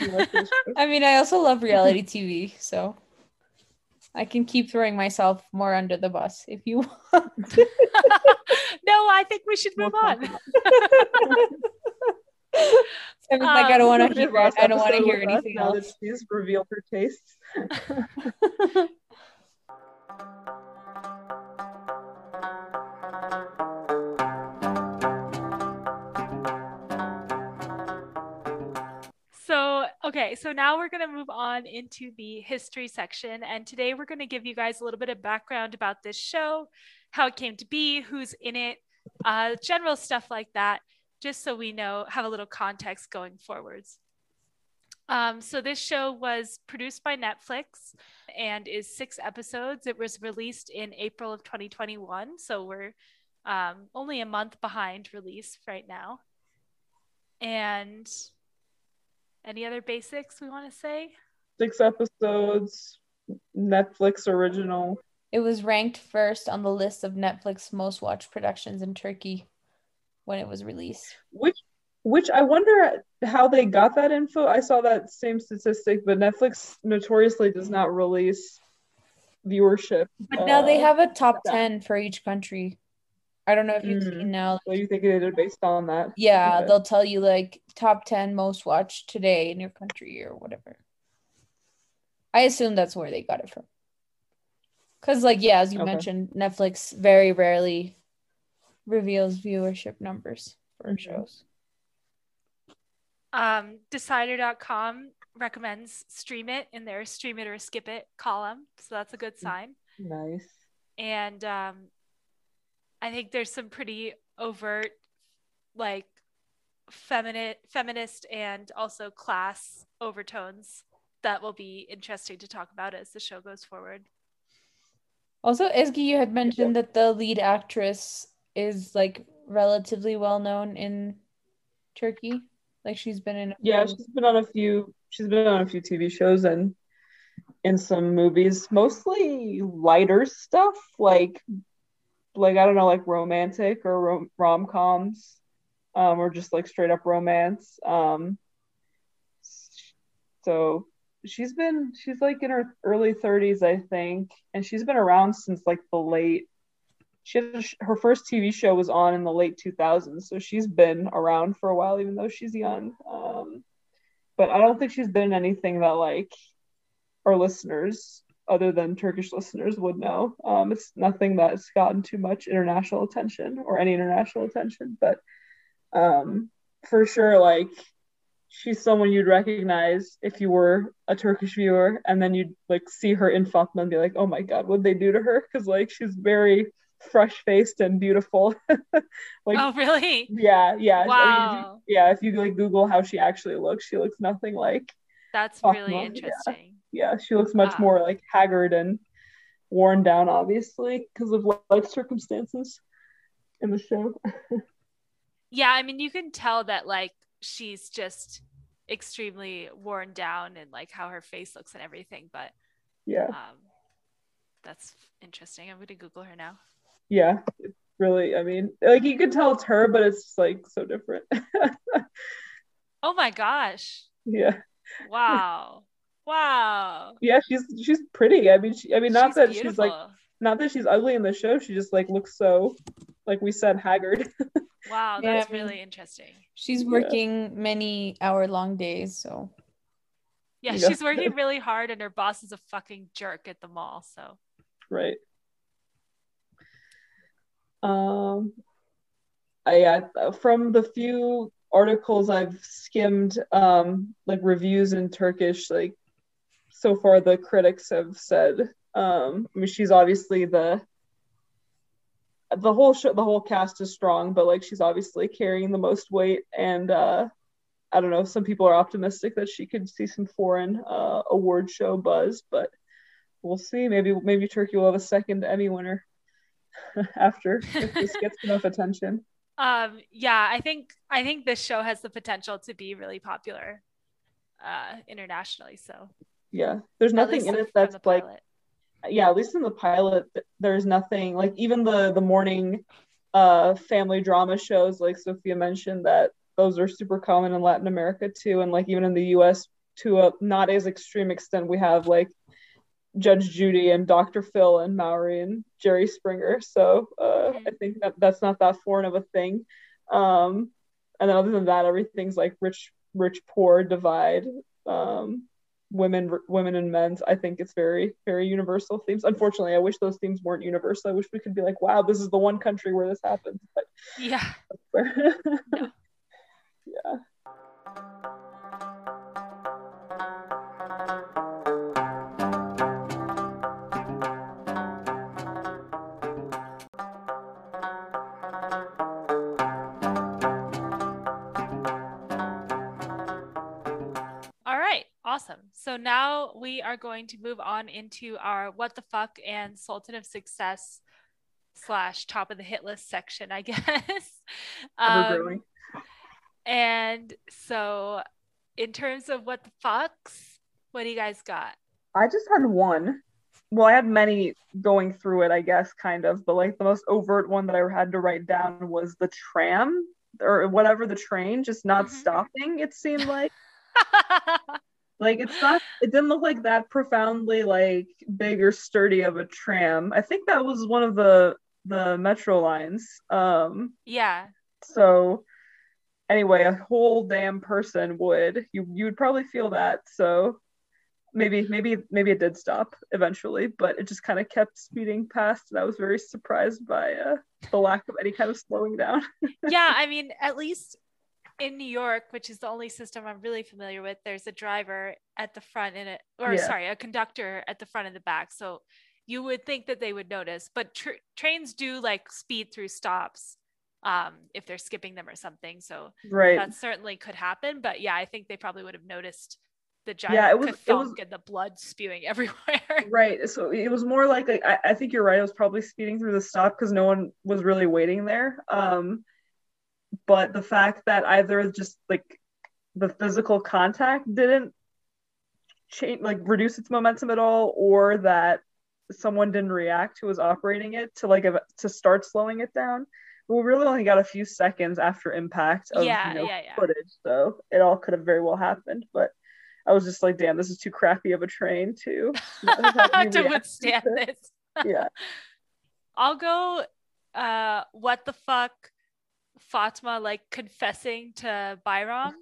We like those shows. I mean, I also love reality TV, so I can keep throwing myself more under the bus if you want. no, I think we should move on. confident. Seven's like, I don't Um, want to hear I don't want to hear with us anything now that else. She's revealed her tastes. Okay, so now we're going to move on into the history section. And today we're going to give you guys a little bit of background about this show, how it came to be, who's in it, uh, general stuff like that, just so we know, have a little context going forwards. Um, so, this show was produced by Netflix and is six episodes. It was released in April of 2021. So, we're um, only a month behind release right now. And any other basics we want to say? Six episodes, Netflix original. It was ranked first on the list of Netflix most watched productions in Turkey when it was released. Which which I wonder how they got that info. I saw that same statistic, but Netflix notoriously does not release viewership. But now they uh, have a top yeah. 10 for each country. I don't know if you've Mm. seen now. So you think they did it based on that? Yeah, Okay. they'll tell you like top 10 most watched today in your country or whatever. I assume that's where they got it from. Because, like, yeah, as you Okay. mentioned, Netflix very rarely reveals viewership numbers for Mhm. shows. Um, Decider.com recommends stream it in their stream it or skip it column. So that's a good sign. Nice. And um, I think there's some pretty overt, like, feminine, feminist and also class overtones that will be interesting to talk about as the show goes forward. Also, Ezgi, you had mentioned that the lead actress is like relatively well known in Turkey. Like she's been in Yeah, few- she's been on a few. She's been on a few TV shows and in some movies, mostly lighter stuff, like like I don't know, like romantic or rom rom coms. um, or just like straight up romance. Um, so she's been she's like in her early 30s, I think, and she's been around since like the late. She had, her first TV show was on in the late 2000s, so she's been around for a while, even though she's young. Um, but I don't think she's been in anything that like our listeners other than Turkish listeners would know. Um, it's nothing that's gotten too much international attention or any international attention, but um, for sure, like she's someone you'd recognize if you were a Turkish viewer, and then you'd like see her in Fatma and be like, "Oh my God, what they do to her?" Because like she's very fresh faced and beautiful. like, oh really? Yeah, yeah. Wow. I mean, yeah, if you like Google how she actually looks, she looks nothing like. That's Fatma. really interesting. Yeah. Yeah, she looks much wow. more like haggard and worn down, obviously, because of life circumstances in the show. yeah, I mean, you can tell that like she's just extremely worn down and like how her face looks and everything, but yeah. Um, that's interesting. I'm going to Google her now. Yeah, really. I mean, like you can tell it's her, but it's like so different. oh my gosh. Yeah. Wow. Wow. Yeah, she's she's pretty. I mean, she, I mean, not she's that beautiful. she's like, not that she's ugly in the show. She just like looks so, like we said, haggard. wow, that's yeah, really interesting. She's working yeah. many hour long days, so. Yeah, yeah, she's working really hard, and her boss is a fucking jerk at the mall. So. Right. Um, I, yeah, from the few articles I've skimmed, um, like reviews in Turkish, like so far the critics have said, um, I mean, she's obviously the the whole show, the whole cast is strong, but like she's obviously carrying the most weight, and uh, I don't know, some people are optimistic that she could see some foreign uh, award show buzz, but we'll see. Maybe maybe Turkey will have a second Emmy winner after if this gets enough attention. Um, yeah, I think I think this show has the potential to be really popular uh, internationally. So yeah, there's nothing in it that's like yeah, at least in the pilot, there's nothing like even the the morning uh family drama shows like Sophia mentioned that those are super common in Latin America too, and like even in the U.S. to a not as extreme extent, we have like Judge Judy and Dr. Phil and Maury and Jerry Springer. So uh, mm-hmm. I think that that's not that foreign of a thing. Um, and then other than that, everything's like rich, rich, poor divide. Um, women, women and men's. I think it's very, very universal themes. Unfortunately, I wish those themes weren't universal. I wish we could be like, wow, this is the one country where this happens. But yeah, yeah. yeah. Awesome. So now we are going to move on into our what the fuck and Sultan of Success slash top of the hit list section, I guess. Um, and so, in terms of what the fucks, what do you guys got? I just had one. Well, I had many going through it, I guess, kind of, but like the most overt one that I had to write down was the tram or whatever the train just not mm-hmm. stopping, it seemed like. Like it's not it didn't look like that profoundly like big or sturdy of a tram. I think that was one of the the metro lines. Um yeah. So anyway, a whole damn person would you you would probably feel that. So maybe maybe maybe it did stop eventually, but it just kind of kept speeding past and I was very surprised by uh, the lack of any kind of slowing down. yeah, I mean, at least in New York, which is the only system I'm really familiar with, there's a driver at the front and a or yeah. sorry, a conductor at the front and the back. So you would think that they would notice, but tr- trains do like speed through stops um, if they're skipping them or something. So right. that certainly could happen. But yeah, I think they probably would have noticed the giant yeah, it was, it was, and the blood spewing everywhere. right. So it was more like I think you're right. It was probably speeding through the stop because no one was really waiting there. Um, but the fact that either just like the physical contact didn't change like reduce its momentum at all or that someone didn't react who was operating it to like a, to start slowing it down we really only got a few seconds after impact of Yeah, you know, yeah, yeah. footage, so it all could have very well happened. But I was just like, damn, this is too crappy of a train to to withstand to this. yeah. I'll go uh what the fuck Fatma like confessing to Bayram.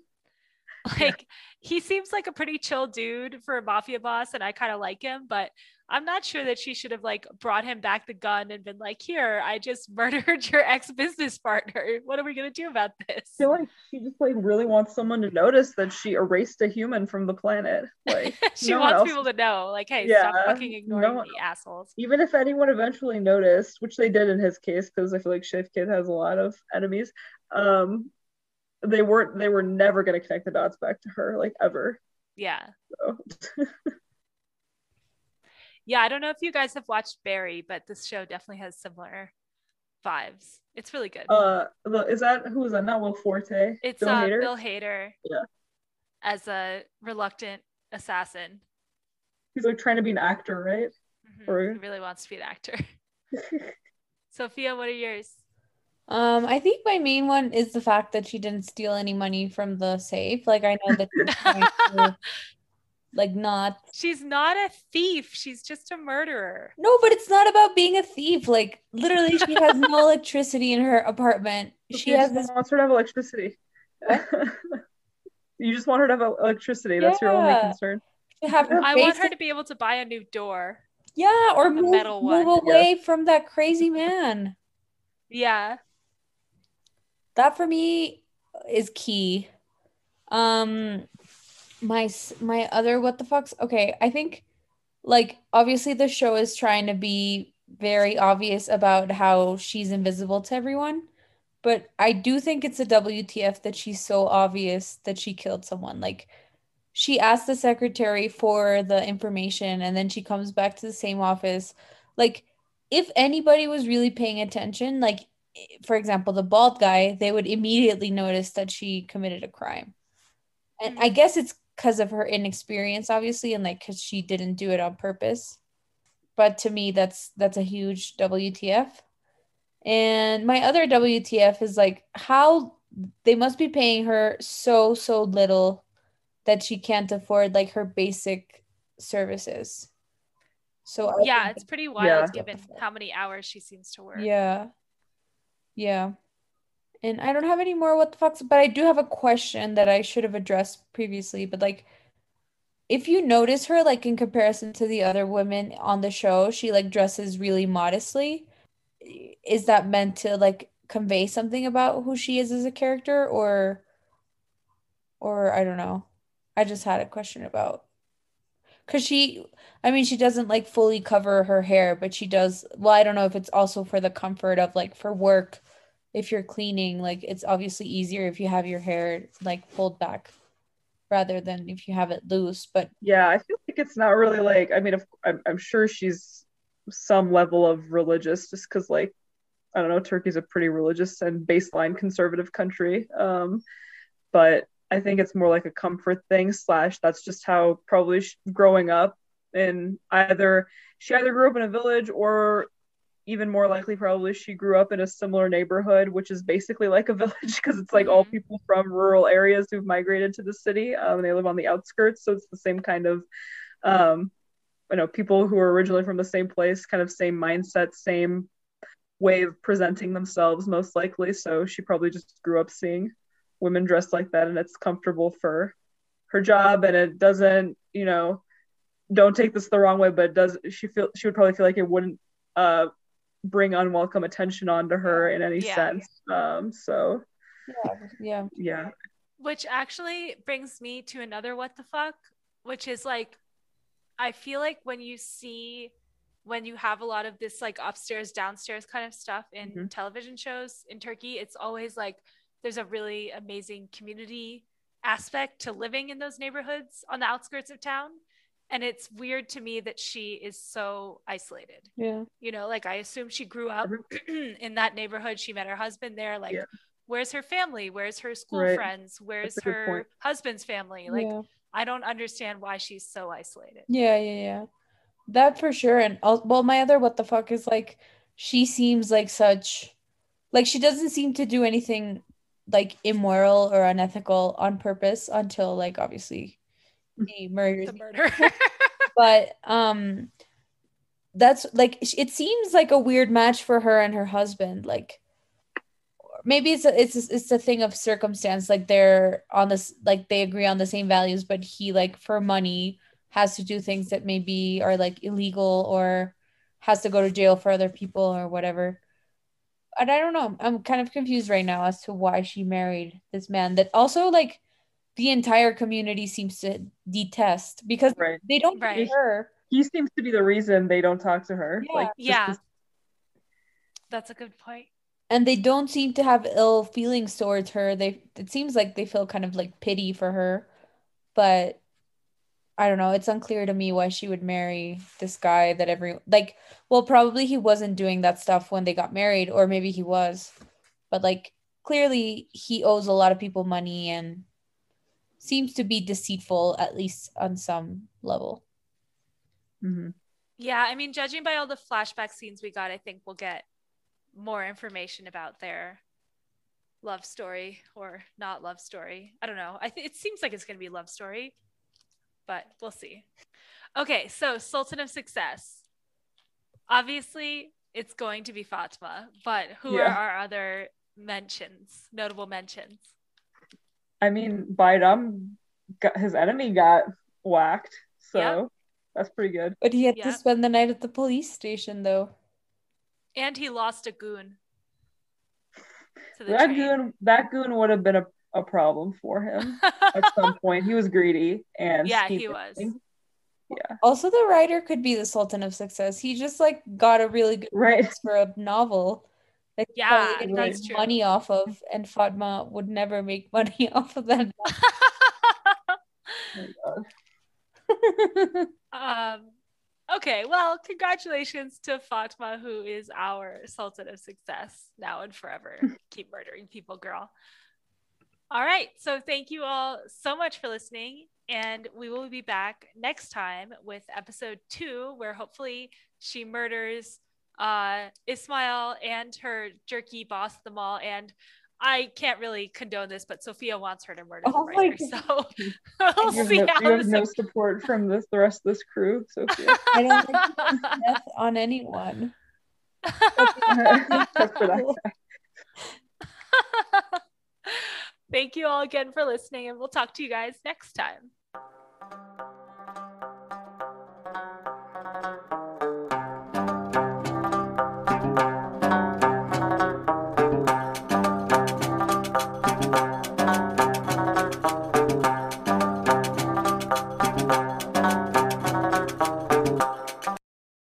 Like he seems like a pretty chill dude for a mafia boss and I kind of like him, but I'm not sure that she should have like brought him back the gun and been like, "Here, I just murdered your ex-business partner. What are we going to do about this?" I feel like she just like really wants someone to notice that she erased a human from the planet. Like she no wants people to know like, "Hey, Yeah, stop fucking no ignoring one- me, assholes." even if anyone eventually noticed, which they did in his case, because I feel like Shevket has a lot of enemies, um, they weren't they were never gonna connect the dots back to her, like ever. Yeah. So Yeah, I don't know if you guys have watched Barry, but this show definitely has similar vibes. It's really good. uh is that who is that? Not Will Forte. it's Bill uh, Hader? Bill Hader Yeah. as a reluctant assassin. He's like trying to be an actor, right? Mhm, Or- He really wants to be an actor. Sophia, what are yours? Um, I think my main one is the fact that she didn't steal any money from the safe. Like I know that to, like not She's not a thief. She's just a murderer. No, but it's not about being a thief. Like literally she has no electricity in her apartment. She Sophia has this wants her to have electricity. you just want her to have electricity. That's your only concern. have I want her to be able to buy a new door. Yeah, or move, metal move one. away from that crazy man. Yeah. That for me is key. Um my my other what the fucks? Okay, I think like obviously the show is trying to be very obvious about how she's invisible to everyone, but I do think it's a WTF that she's so obvious that she killed someone. Like she asked the secretary for the information and then she comes back to the same office. Like if anybody was really paying attention, like for example, the bald guy, they would immediately notice that she committed a crime. And I mm. guess it's because of her inexperience, obviously, and like because she didn't do it on purpose. But to me, that's that's a huge WTF. And my other WTF is like how they must be paying her so so little that she can't afford like her basic services. So I Yeah, it's pretty Yeah. wild given how many hours she seems to work. yeah. Yeah. And I don't have any more what the fucks, but I do have a question that I should have addressed previously. But like, if you notice her, like in comparison to the other women on the show, she like dresses really modestly. Is that meant to like convey something about who she is as a character, or, or I don't know. I just had a question about because she, I mean, she doesn't like fully cover her hair, but she does. Well, I don't know if it's also for the comfort of like for work, if you're cleaning, like it's obviously easier if you have your hair like pulled back rather than if you have it loose. But Yeah, I feel like it's not really like I mean, if, I'm I'm sure she's some level of religious, just because like I don't know, Turkey's a pretty religious and baseline conservative country. Um, but I think it's more like a comfort thing. Slash, that's just how probably growing up in either she either grew up in a village or even more likely probably she grew up in a similar neighborhood which is basically like a village because it's like all Mhm. people from rural areas who've migrated to the city um, they live on the outskirts so it's the same kind of um, you know people who are originally from the same place kind of same mindset same way of presenting themselves most likely so she probably just grew up seeing women dressed like that and it's comfortable for her job and it doesn't you know don't take this the wrong way but it does she feel she would probably feel like it wouldn't uh bring unwelcome attention onto her in any Yeah. sense um so yeah, yeah. yeah Which actually brings me to another what the fuck, which is like, I feel like when you see, when you have a lot of this like upstairs, downstairs kind of stuff in Mhm. television shows in Turkey, it's always like there's a really amazing community aspect to living in those neighborhoods on the outskirts of town. And it's weird to me that she is so isolated. Yeah. You know, like I assume she grew up in that neighborhood. She met her husband there. Like, Yeah. where's her family? Where's her school Right. friends? Where's her husband's family? Like, yeah. I don't understand why she's so isolated. Yeah, yeah, yeah. That for sure. And al- well, my other what the fuck is like she seems like such like she doesn't seem to do anything like immoral or unethical on purpose until like obviously he murders the murder. but um that's like it seems like a weird match for her and her husband like maybe it's a, it's a, it's a thing of circumstance like they're on this like they agree on the same values but he like for money has to do things that maybe are like illegal or has to go to jail for other people or whatever and i don't know i'm kind of confused right now as to why she married this man that also like the entire community seems to detest because Right. they don't Right. right. her He seems to be the reason they don't talk to her. Yeah. Like, just yeah. 'cause- That's a good point. and they don't seem to have ill feelings towards her they it seems like they feel kind of like pity for her but i don't know it's unclear to me why she would marry this guy that every like well probably he wasn't doing that stuff when they got married or maybe he was but like clearly he owes a lot of people money and seems to be deceitful at least on some level Mhm. Yeah, I mean, judging by all the flashback scenes we got, I think we'll get more information about their love story or not love story. I don't know. I think it seems like it's going to be love story, but we'll see. Okay, so Sultan of Success. Obviously, it's going to be Fatma, but who are our other mentions, notable mentions? I mean, Bayram got his enemy got whacked, so Yep. that's pretty good. but he had Yeah. to spend the night at the police station though And he lost a goon. That train. goon, that goon would have been a, a problem for him at some point. He was greedy and Yeah, he scheming. was. Yeah, Also, the writer could be the Sultan of Success. He just like got a really good right. for a novel. He's Yeah, that's make true. money off of, and Fatma would never make money off of that. Um, okay, well, congratulations to Fatma, who is our Sultan of Success now and forever. Keep murdering people, girl. All right, so thank you all so much for listening, and we will be back next time with episode two, where hopefully she murders uh, Ismail and her jerky boss, the mall, and I can't really condone this, but Sophia wants her to murder the Oh my writer, so we'll You have, no, how you have no support from this, the rest of this crew, Sophia. I don't think death on anyone. Except for that guy. Thank you all again for listening, and we'll talk to you guys next time.